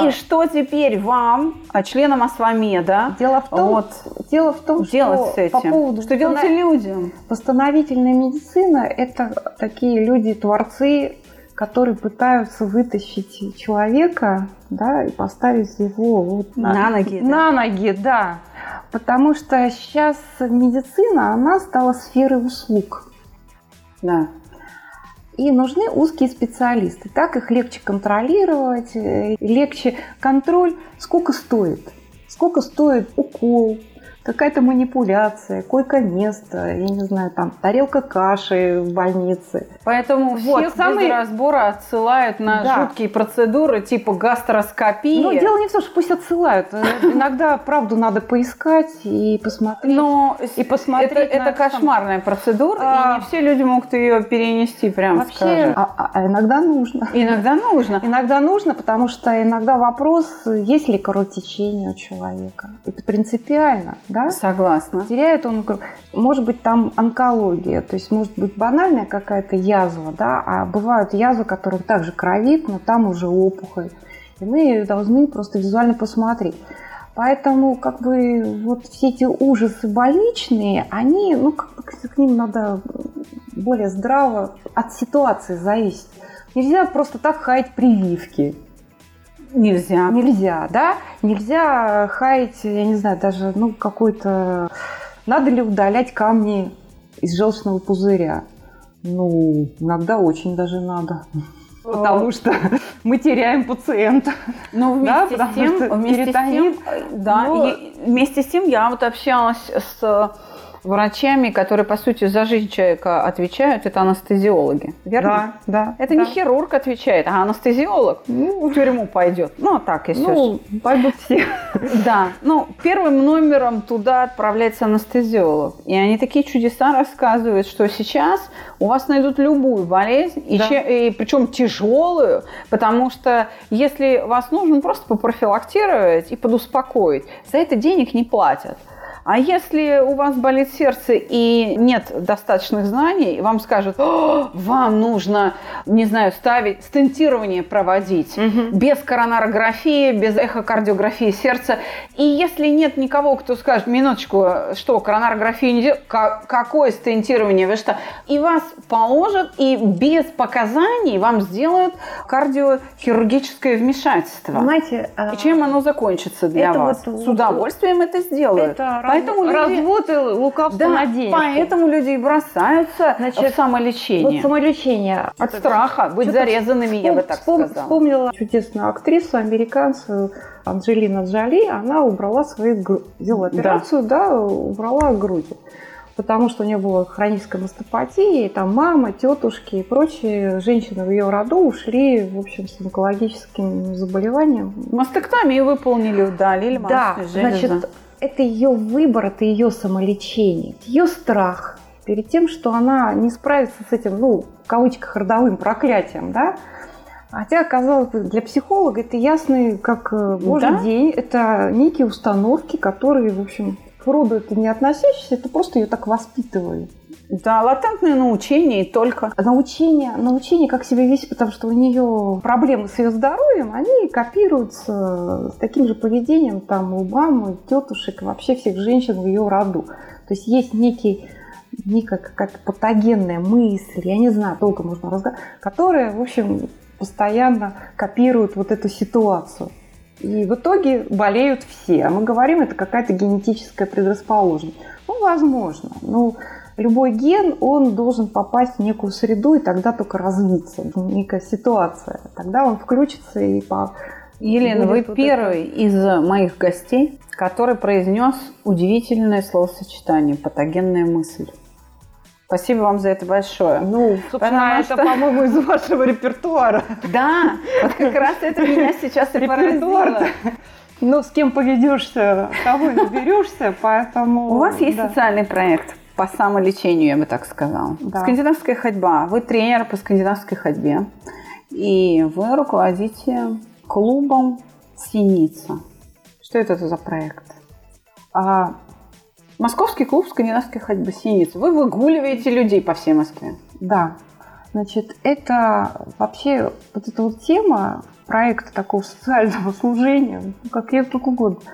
[SPEAKER 3] И что теперь вам, а, членам Асвамеда,
[SPEAKER 2] дело в том, вот,
[SPEAKER 3] дело в том делать что с этим? по поводу
[SPEAKER 2] что делать людям?
[SPEAKER 3] Восстановительная медицина – это такие люди-творцы которые пытаются вытащить человека, да, и поставить его вот
[SPEAKER 2] на, на ноги.
[SPEAKER 3] На да? ноги, да. Потому что сейчас медицина, она стала сферой услуг.
[SPEAKER 2] Да.
[SPEAKER 3] И нужны узкие специалисты. Так их легче контролировать, э, легче контроль. Сколько стоит? Сколько стоит укол, какая-то манипуляция, койко-место, я не знаю, там тарелка каши в больнице.
[SPEAKER 2] Поэтому вот, все самые... без разбора отсылают на да. жуткие процедуры типа гастроскопии.
[SPEAKER 3] Ну, дело не в том, что пусть отсылают. Э, иногда правду надо поискать и посмотреть.
[SPEAKER 2] Но и посмотреть это, это кошмарная процедура, а... и не все люди могут ее перенести, прям Вообще, скажем.
[SPEAKER 3] А, а, а иногда нужно.
[SPEAKER 2] Иногда нужно.
[SPEAKER 3] Иногда нужно, потому что иногда вопрос, есть ли кровотечение у человека. Это принципиально да?
[SPEAKER 2] Согласна.
[SPEAKER 3] Теряет он, может быть, там онкология, то есть может быть банальная какая-то язва, да, а бывают язвы, которые также кровит, но там уже опухоль. И мы должны просто визуально посмотреть. Поэтому как бы вот все эти ужасы больничные, они, ну как бы к ним надо более здраво от ситуации зависеть. Нельзя просто так хаять прививки.
[SPEAKER 2] Нельзя.
[SPEAKER 3] Нельзя, да? Нельзя хаять, я не знаю, даже, ну, какой-то... Надо ли удалять камни из желчного пузыря? Ну, иногда очень даже надо. Потому что мы теряем пациента.
[SPEAKER 2] Ну, вместе да, с тем, вместе с тем, да, Но... вместе с тем я вот общалась с врачами, которые, по сути, за жизнь человека отвечают, это анестезиологи. Верно?
[SPEAKER 3] Да, да.
[SPEAKER 2] Это
[SPEAKER 3] да.
[SPEAKER 2] не хирург отвечает, а анестезиолог ну, в тюрьму пойдет. Ну, так, если
[SPEAKER 3] Ну, пойдут все.
[SPEAKER 2] Да. Ну, первым номером туда отправляется анестезиолог. И они такие чудеса рассказывают, что сейчас у вас найдут любую болезнь, и, да. че, и причем тяжелую, потому что если вас нужно просто попрофилактировать и подуспокоить, за это денег не платят. А если у вас болит сердце и нет достаточных знаний, вам скажут, вам нужно, не знаю, ставить, стентирование проводить угу. без коронарографии, без эхокардиографии сердца. И если нет никого, кто скажет, минуточку, что, коронарографию не делать, какое стентирование, вы что? И вас положат, и без показаний вам сделают кардиохирургическое вмешательство.
[SPEAKER 3] Знаете,
[SPEAKER 2] и чем оно закончится для вас? Вот, С удовольствием это сделают.
[SPEAKER 3] Это Поэтому развод люди... и лукавство да, на денежку.
[SPEAKER 2] Поэтому люди и бросаются Значит, в самолечение.
[SPEAKER 3] Вот самолечение.
[SPEAKER 2] От страха быть зарезанными, вспом... я бы так вспом... сказала.
[SPEAKER 3] Вспомнила чудесную актрису, американцу Анджелина Джоли. Она убрала свои грудь. Сделала операцию, да, да убрала грудь потому что у нее была хроническая мастопатия, и там мама, тетушки и прочие женщины в ее роду ушли, в общем, с онкологическим заболеванием.
[SPEAKER 2] Мастектомию выполнили, удалили
[SPEAKER 3] Да, значит, это ее выбор, это ее самолечение, ее страх перед тем, что она не справится с этим, ну, в кавычках, родовым проклятием, да, Хотя, оказалось, для психолога это ясный, как э, божий да? день, это некие установки, которые, в общем, к роду это не относящиеся, это просто ее так воспитывают.
[SPEAKER 2] Да, латентное научение и только.
[SPEAKER 3] Научение, научение, как себя вести, потому что у нее проблемы с ее здоровьем, они копируются с таким же поведением там у мамы, тетушек, вообще всех женщин в ее роду. То есть есть некий некая какая-то патогенная мысль, я не знаю, долго можно разговаривать, которая, в общем, постоянно копирует вот эту ситуацию. И в итоге болеют все. А мы говорим, это какая-то генетическая предрасположенность. Ну, возможно. Ну, любой ген, он должен попасть в некую среду и тогда только развиться, некая ситуация. Тогда он включится и по...
[SPEAKER 2] Елена, вы вот первый это... из моих гостей, который произнес удивительное словосочетание «патогенная мысль». Спасибо вам за это большое.
[SPEAKER 3] Ну, собственно, это, по-моему, из вашего репертуара.
[SPEAKER 2] Да, вот как раз это меня сейчас и поразило.
[SPEAKER 3] Ну, с кем поведешься, того и наберешься, поэтому...
[SPEAKER 2] У вас есть социальный проект? по самолечению, я бы так сказала. Да. Скандинавская ходьба. Вы тренер по скандинавской ходьбе. И вы руководите клубом «Синица». Что это за проект? А, Московский клуб скандинавской ходьбы «Синица». Вы выгуливаете людей по всей Москве.
[SPEAKER 3] Да. Значит, это вообще вот эта вот тема проекта такого социального служения, ну, как я как угодно –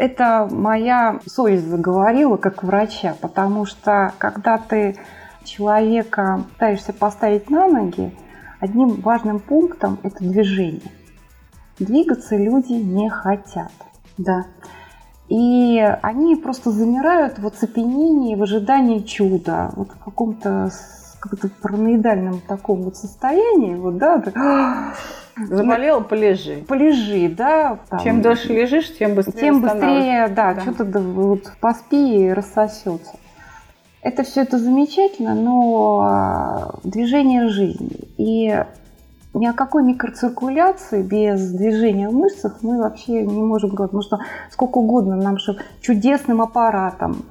[SPEAKER 3] это моя совесть заговорила как врача, потому что когда ты человека пытаешься поставить на ноги, одним важным пунктом это движение. Двигаться люди не хотят. Да. И они просто замирают в оцепенении, в ожидании чуда, вот в каком-то каком-то параноидальном таком вот состоянии, вот, да, так,
[SPEAKER 2] Заболел, полежи.
[SPEAKER 3] Полежи, да.
[SPEAKER 2] Там, Чем дольше лежишь, тем быстрее
[SPEAKER 3] Тем быстрее, да, да. что-то вот поспи и рассосется. Это все это замечательно, но а, движение жизни. И ни о какой микроциркуляции без движения в мышцах мы вообще не можем говорить. Потому что сколько угодно нам же чудесным аппаратом,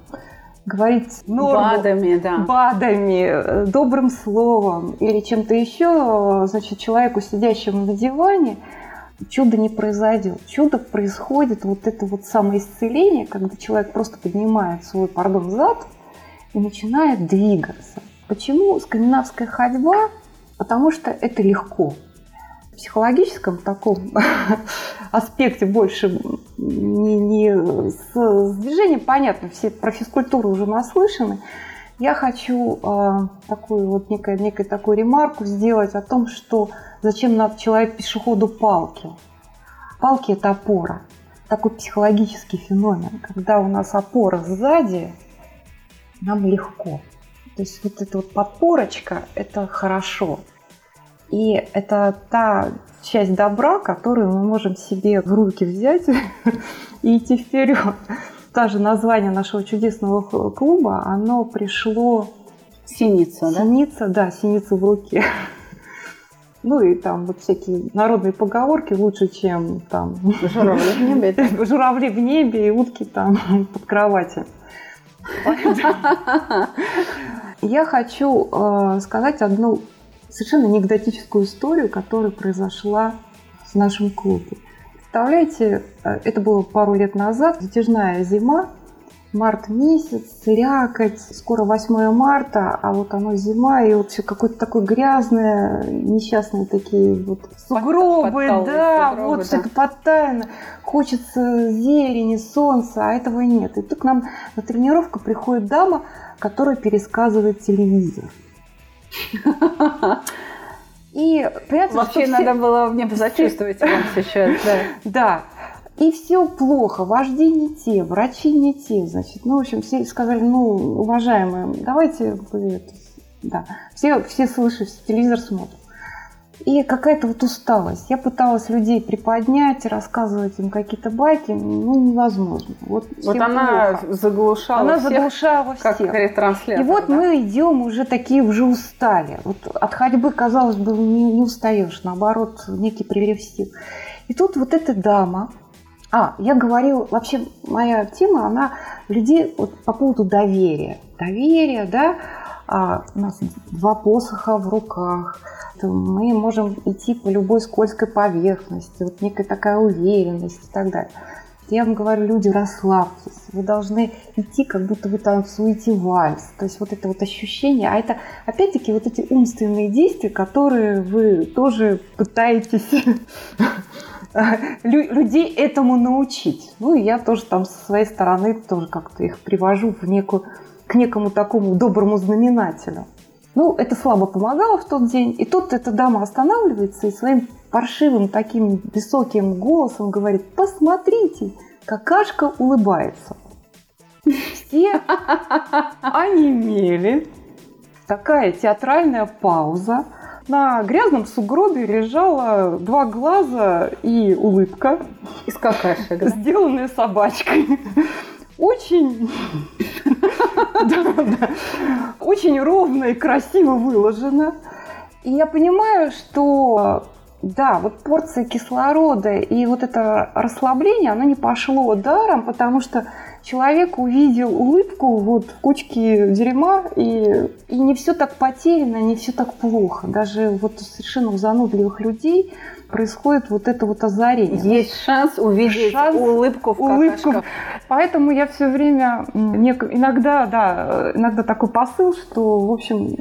[SPEAKER 3] говорить норму,
[SPEAKER 2] БАДами, да.
[SPEAKER 3] БАДами, э, добрым словом или чем-то еще, значит, человеку, сидящему на диване, чудо не произойдет. Чудо происходит, вот это вот самоисцеление, когда человек просто поднимает свой, пардон, зад и начинает двигаться. Почему скандинавская ходьба? Потому что это легко психологическом таком аспекте больше не, не с, с движением понятно, все про физкультуру уже наслышаны. Я хочу э, такую вот некую, некую такую ремарку сделать о том, что зачем надо человек пешеходу палки. Палки – это опора. Такой психологический феномен. Когда у нас опора сзади, нам легко. То есть вот эта вот подпорочка – это хорошо. И это та часть добра, которую мы можем себе в руки взять и идти вперед. Даже название нашего чудесного клуба, оно пришло...
[SPEAKER 2] Синица,
[SPEAKER 3] да? Синица, да, синица в руке. Ну и там вот всякие народные поговорки лучше, чем там...
[SPEAKER 2] Журавли в небе.
[SPEAKER 3] Журавли в небе и утки там под кровати. Я хочу э, сказать одну совершенно анекдотическую историю, которая произошла в нашем клубе. Представляете, э, это было пару лет назад, затяжная зима, март месяц, слякоть, скоро 8 марта, а вот оно зима, и вот все какое-то такое грязное, несчастные такие вот сугробы, Под, да, сугробы, вот да. все это подтаяно. Хочется зелени, солнца, а этого нет. И тут к нам на тренировку приходит дама, которая пересказывает телевизор.
[SPEAKER 2] И, понимаете, Вообще все... надо было мне посочувствовать вам сейчас. Да.
[SPEAKER 3] да. И все плохо, вожди не те, врачи не те, значит. Ну, в общем, все сказали, ну, уважаемые, давайте да. Все, все слышат, телевизор смотрят. И какая-то вот усталость. Я пыталась людей приподнять, рассказывать им какие-то байки, ну, невозможно.
[SPEAKER 2] Вот, вот она плохо. заглушала
[SPEAKER 3] Она всех, заглушала
[SPEAKER 2] всех. Как ретранслятор.
[SPEAKER 3] И вот да? мы идем уже такие, уже устали. Вот от ходьбы, казалось бы, не, не устаешь, наоборот, некий прилив сил. И тут вот эта дама, а, я говорила, вообще моя тема, она людей вот, по поводу доверия. Доверие, да, а, у нас два посоха в руках, мы можем идти по любой скользкой поверхности, вот некая такая уверенность и так далее. Я вам говорю, люди, расслабьтесь. Вы должны идти, как будто вы танцуете вальс. То есть вот это вот ощущение. А это, опять-таки, вот эти умственные действия, которые вы тоже пытаетесь людей этому научить. Ну, и я тоже там со своей стороны тоже как-то их привожу в некую, к некому такому доброму знаменателю. Ну, это слабо помогало в тот день. И тут эта дама останавливается и своим паршивым таким высоким голосом говорит, посмотрите, какашка улыбается. Все онемели. Такая театральная пауза. На грязном сугробе лежало два глаза и улыбка.
[SPEAKER 2] Из какашек.
[SPEAKER 3] Сделанная собачкой. Очень, очень ровно и красиво выложено. И я понимаю, что да, вот порция кислорода и вот это расслабление, оно не пошло даром, потому что человек увидел улыбку вот в кучке дерьма, и, и не все так потеряно, не все так плохо. Даже вот совершенно у занудливых людей происходит вот это вот озарение.
[SPEAKER 2] Есть шанс увидеть шанс, улыбку в улыбку.
[SPEAKER 3] Поэтому я все время иногда, да, иногда такой посыл, что, в общем,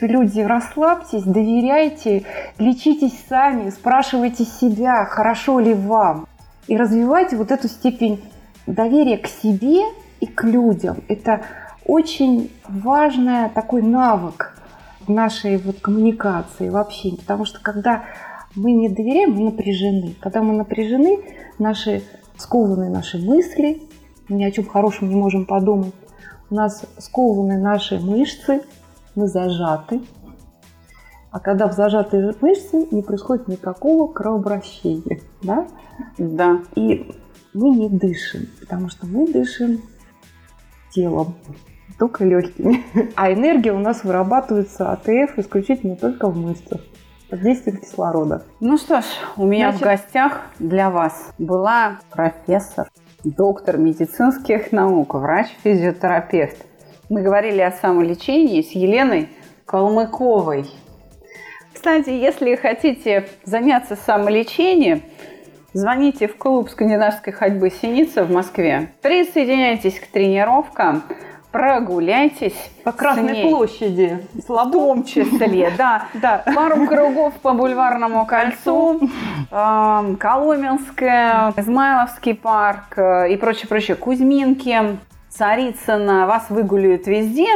[SPEAKER 3] люди, расслабьтесь, доверяйте, лечитесь сами, спрашивайте себя, хорошо ли вам. И развивайте вот эту степень доверия к себе и к людям. Это очень важный такой навык в нашей вот коммуникации вообще. Потому что когда мы не доверяем, мы напряжены. Когда мы напряжены, наши скованы наши мысли, ни о чем хорошем не можем подумать. У нас скованы наши мышцы, мы зажаты. А когда в зажатые мышцы не происходит никакого кровообращения. Да?
[SPEAKER 2] Да.
[SPEAKER 3] И мы не дышим, потому что мы дышим телом, только легкими. А энергия у нас вырабатывается АТФ исключительно только в мышцах под действием кислорода.
[SPEAKER 2] Ну что ж, у меня Значит... в гостях для вас была профессор, доктор медицинских наук, врач-физиотерапевт. Мы говорили о самолечении с Еленой Калмыковой. Кстати, если хотите заняться самолечением, звоните в клуб скандинавской ходьбы «Синица» в Москве. Присоединяйтесь к тренировкам – прогуляйтесь
[SPEAKER 3] по Красной площади,
[SPEAKER 2] в том числе, да, да. Пару кругов по Бульварному кольцу, э, Коломенское, Измайловский парк э, и прочее, прочее, Кузьминки, Царицына, вас выгуляют везде.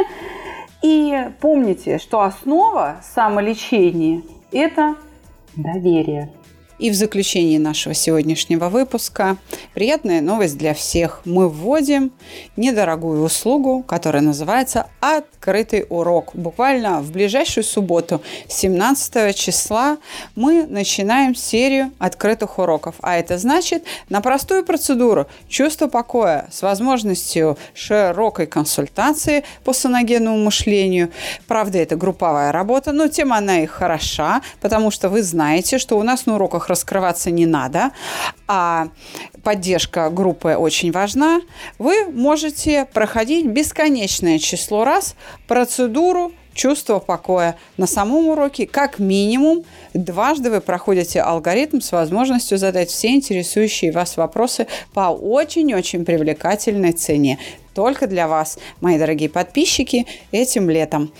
[SPEAKER 2] И помните, что основа самолечения – это
[SPEAKER 3] доверие.
[SPEAKER 2] И в заключении нашего сегодняшнего выпуска приятная новость для всех. Мы вводим недорогую услугу, которая называется «Открытый урок». Буквально в ближайшую субботу, 17 числа, мы начинаем серию открытых уроков. А это значит на простую процедуру чувство покоя с возможностью широкой консультации по саногенному мышлению. Правда, это групповая работа, но тем она и хороша, потому что вы знаете, что у нас на уроках раскрываться не надо, а поддержка группы очень важна, вы можете проходить бесконечное число раз процедуру чувство покоя. На самом уроке как минимум дважды вы проходите алгоритм с возможностью задать все интересующие вас вопросы по очень-очень привлекательной цене. Только для вас, мои дорогие подписчики, этим летом.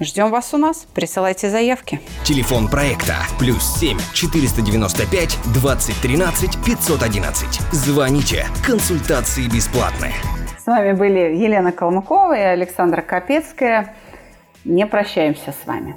[SPEAKER 2] Ждем вас у нас. Присылайте заявки.
[SPEAKER 1] Телефон проекта плюс 7 495 2013 511. Звоните. Консультации бесплатные.
[SPEAKER 2] С вами были Елена Калмыкова и Александра Капецкая. Не прощаемся с вами.